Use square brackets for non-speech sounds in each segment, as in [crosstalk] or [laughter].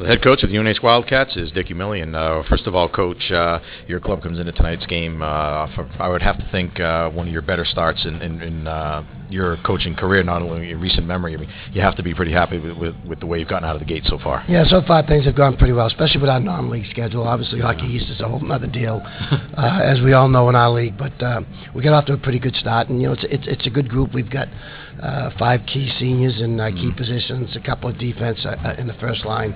The head coach of the UNH Wildcats is Dick Umile. Uh, first of all, Coach, uh, your club comes into tonight's game. Uh, for, I would have to think uh, one of your better starts in, in, in uh, your coaching career, not only in recent memory. I mean, you have to be pretty happy with, with, with, the way you've gotten out of the gate so far. Yeah, so far things have gone pretty well, especially with our non-league schedule. Obviously, Hockey East is a whole other deal, uh, as we all know in our league. But uh, we got off to a pretty good start, and you know, it's it's, it's a good group. We've got uh, five key seniors in uh, key mm-hmm. positions, a couple of defense in the first line.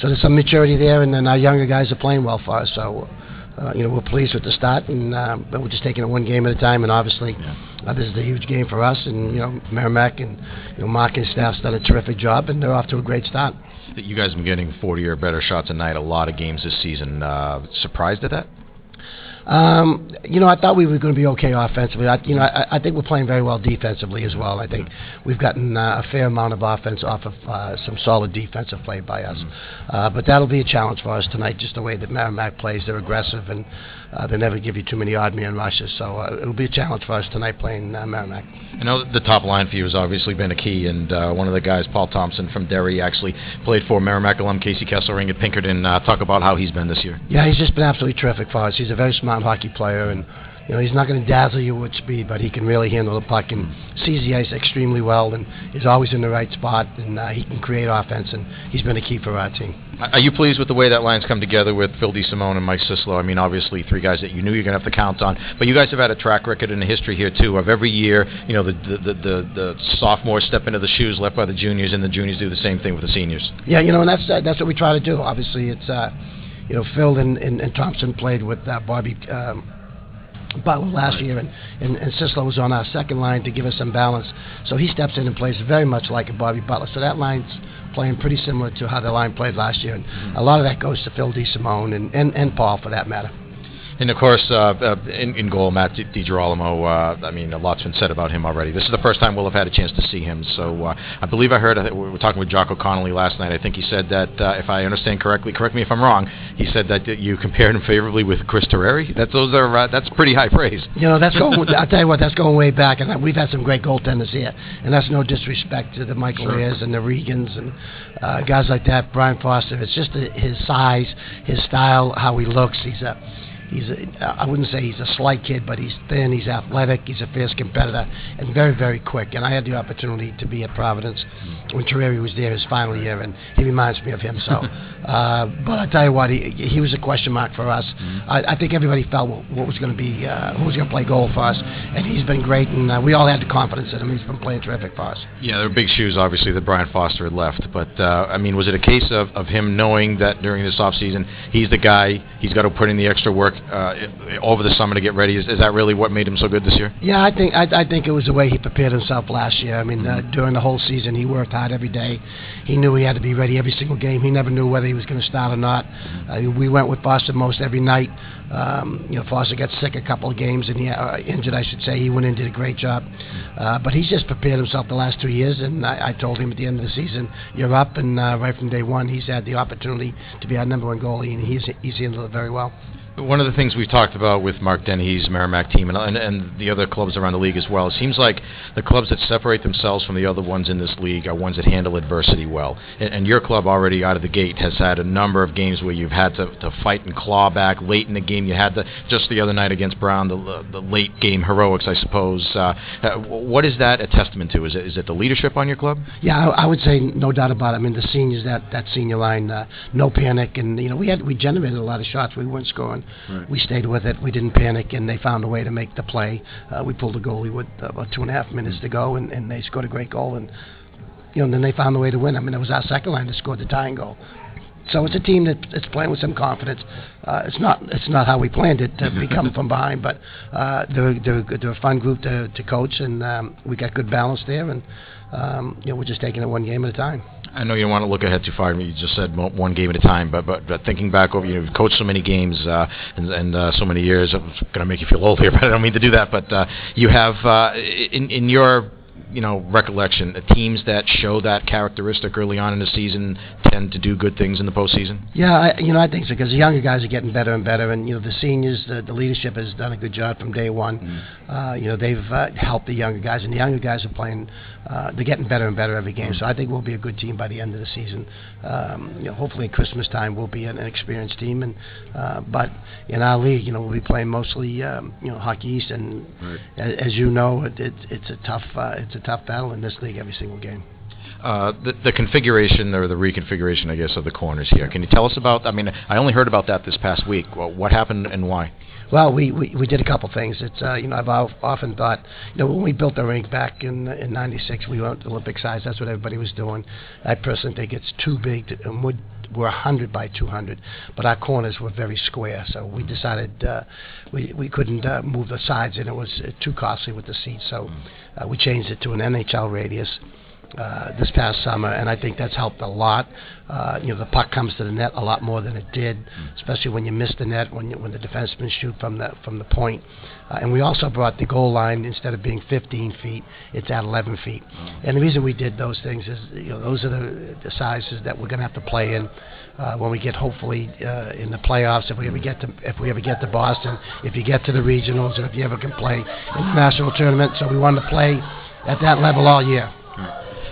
So there's some maturity there, and then our younger guys are playing well for us. So. Uh, you know, we're pleased with the start, and uh, but we're just taking it one game at a time. And obviously, yeah. uh, this is a huge game for us. And you know, Merrimack and you know, Mark and staff's done a terrific job, and they're off to a great start. You guys have been getting 40 or better shots a night, a lot of games this season. Uh, surprised at that? Um, you know, I thought we were going to be okay offensively. I, you know, I, I think we're playing very well defensively as well. I think we've gotten uh, a fair amount of offense off of uh, some solid defensive play by us. Mm-hmm. Uh, but that'll be a challenge for us tonight, just the way that Merrimack plays. They're aggressive and uh, they never give you too many odd man rushes. So uh, it'll be a challenge for us tonight playing uh, Merrimack. I know the top line for you has obviously been a key, and uh, one of the guys, Paul Thompson from Derry, actually played for Merrimack alum Casey Kesselring at Pinkerton. Uh, talk about how he's been this year. Yeah, he's just been absolutely terrific for us. He's a very smart hockey player, and you know, he's not going to dazzle you with speed, but he can really handle the puck and sees the ice extremely well, and is always in the right spot, and uh, he can create offense, and he's been a key for our team. Are you pleased with the way that line's come together with Phil DeSimone and Mike Sislo? I mean, obviously three guys that you knew you're going to have to count on, but you guys have had a track record and a history here too of every year, you know, the the, the, the, the sophomores step into the shoes left by the juniors, and the juniors do the same thing with the seniors. Yeah, you know, and that's uh, that's what we try to do. Obviously, it's uh, you know, Phil and, and, and Thompson played with uh, Bobby. Um, Butler last year, and, and, and Sislo was on our second line to give us some balance. So he steps in and plays very much like a Bobby Butler. So that line's playing pretty similar to how the line played last year. And a lot of that goes to Phil DeSimone and, and, and Paul, for that matter. And of course, uh, uh, in, in, goal, Matt DiGirolamo. Uh, I mean, a lot's been said about him already. This is the first time we'll have had a chance to see him. So uh, I believe I heard. I we were talking with Jocko Connolly last night. I think he said that, uh, if I understand correctly, correct me if I'm wrong. He said that you compared him favorably with Chris Terreri. That's those are uh, that's pretty high praise. You know, that's going. I tell you what, that's going way back, and we've had some great goaltenders here. And that's no disrespect to the Michael sure. Ayers and the Regans and guys like that. Brian Foster. It's just his size, his style, how he looks. He's a He's a, I wouldn't say he's a slight kid, but he's thin, he's athletic, he's a fierce competitor, and very, very quick. And I had the opportunity to be at Providence when Terreri was there his final year, and he reminds me of him. So, [laughs] uh, but I tell you what, he, he was a question mark for us. Mm-hmm. I, I, think everybody felt what, what was going to be, uh, who was going to play goal for us, and he's been great, and uh, we all had the confidence in him. He's been playing terrific for us. Yeah, there were big shoes, obviously, that Brian Foster had left. But uh, I mean, was it a case of, of him knowing that during this offseason he's the guy, he's got to put in the extra work uh, over the summer to get ready? Is, is that really what made him so good this year? Yeah, I think I, I think it was the way he prepared himself last year. I mean, uh, during the whole season, he worked hard every day. He knew he had to be ready every single game. He never knew whether he was going to start or not. Uh, we went with Foster most every night. Um, you know, Foster got sick a couple of games and he uh, injured, I should say. He went in and did a great job. Uh, but he's just prepared himself the last two years, and I, I told him at the end of the season, "You're up." And uh, right from day one, he's had the opportunity to be our number one goalie, and he's he's handled it very well. One of the things we've talked about with Mark Dennehy's Merrimack team and, and, and, the other clubs around the league as well, it seems like the clubs that separate themselves from the other ones in this league are ones that handle adversity well. And, and your club already out of the gate has had a number of games where you've had to, to fight and claw back late in the game. You had the, just the other night against Brown, the, the late game heroics, I suppose. Uh, uh, what is that a testament to? Is it, is it the leadership on your club? Yeah, I, I would say no doubt about it. I mean, the seniors, that, that senior line, uh, no panic. And, you know, we had we generated a lot of shots. We weren't scoring. Right. We stayed with it. We didn't panic, and they found a way to make the play. Uh, we pulled the goalie with about two and a half minutes to go, and, and they scored a great goal. And you know, and then they found a way to win. I mean, it was our second line that scored the tying goal. So it's a team that it's playing with some confidence. Uh, it's not it's not how we planned it to become from behind, but uh, they're, they're, they're a fun group to, to coach, and um, we got good balance there, and um, you know we're just taking it one game at a time. I know you don't want to look ahead too far. You just said one game at a time, but but, but thinking back over, you know, you've coached so many games uh, and, and uh, so many years. I'm going to make you feel old here, [laughs] but I don't mean to do that. But uh, you have uh, in in your you know, recollection, uh, teams that show that characteristic early on in the season tend to do good things in the postseason? Yeah, I, you know, I think so because the younger guys are getting better and better, and you know, the seniors, the, the leadership has done a good job from day one. Uh, you know, they've uh, helped the younger guys, and the younger guys are playing. Uh, they're getting better and better every game. So I think we'll be a good team by the end of the season. Um, you know, hopefully at Christmas time we'll be an, an experienced team, and uh, but in our league, you know, we'll be playing mostly um, you know Hockey East, and Right. a- as you know, it, it, it's a tough uh, it's a tough battle in this league every single game. Uh, the, the configuration or the reconfiguration, I guess, of the corners here. Can you tell us about? I mean, I only heard about that this past week. Well, what happened and why? Well, we, we, we did a couple things. It's uh, you know I've often thought you know when we built the rink back in in '96 we went Olympic size. That's what everybody was doing. I personally think it's too big. To, and we're, we're 100 by 200, but our corners were very square. So we decided uh, we we couldn't uh, move the sides, and it was too costly with the seats. So uh, we changed it to an NHL radius. Uh, this past summer, and I think that's helped a lot. Uh, you know, the puck comes to the net a lot more than it did, especially when you miss the net, when you, when the defensemen shoot from the from the point. Uh, and we also brought the goal line instead of being 15 feet, it's at 11 feet. And the reason we did those things is, you know, those are the, the sizes that we're going to have to play in uh, when we get hopefully uh, in the playoffs. If we ever get to if we ever get to Boston, if you get to the regionals, and if you ever can play in the national tournament. So we wanted to play at that level all year.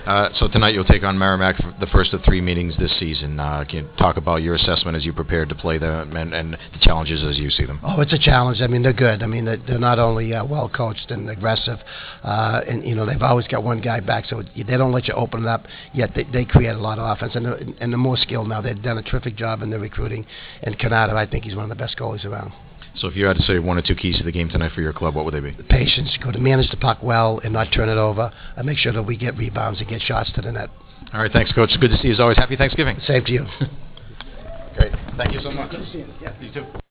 Uh, so tonight you'll take on Merrimack for the first of three meetings this season. Uh, can you talk about your assessment as you prepared to play them and, and the challenges as you see them? Oh, it's a challenge. I mean, they're good. I mean, they're, they're not only uh, well coached and aggressive, uh, and you know they've always got one guy back, so they don't let you open it up. Yet they, they create a lot of offense, and they're, and they're more skilled now. They've done a terrific job in their recruiting. And Cannata, I think he's one of the best goalies around. So if you had to say one or two keys to the game tonight for your club, what would they be? The patience, go to manage the puck well and not turn it over, and make sure that we get rebounds and get shots to the net. All right, thanks, Coach. Good to see you as always. Happy Thanksgiving. Same to you. [laughs] Great. Thank you so much. Good seeing you. Yeah. You too.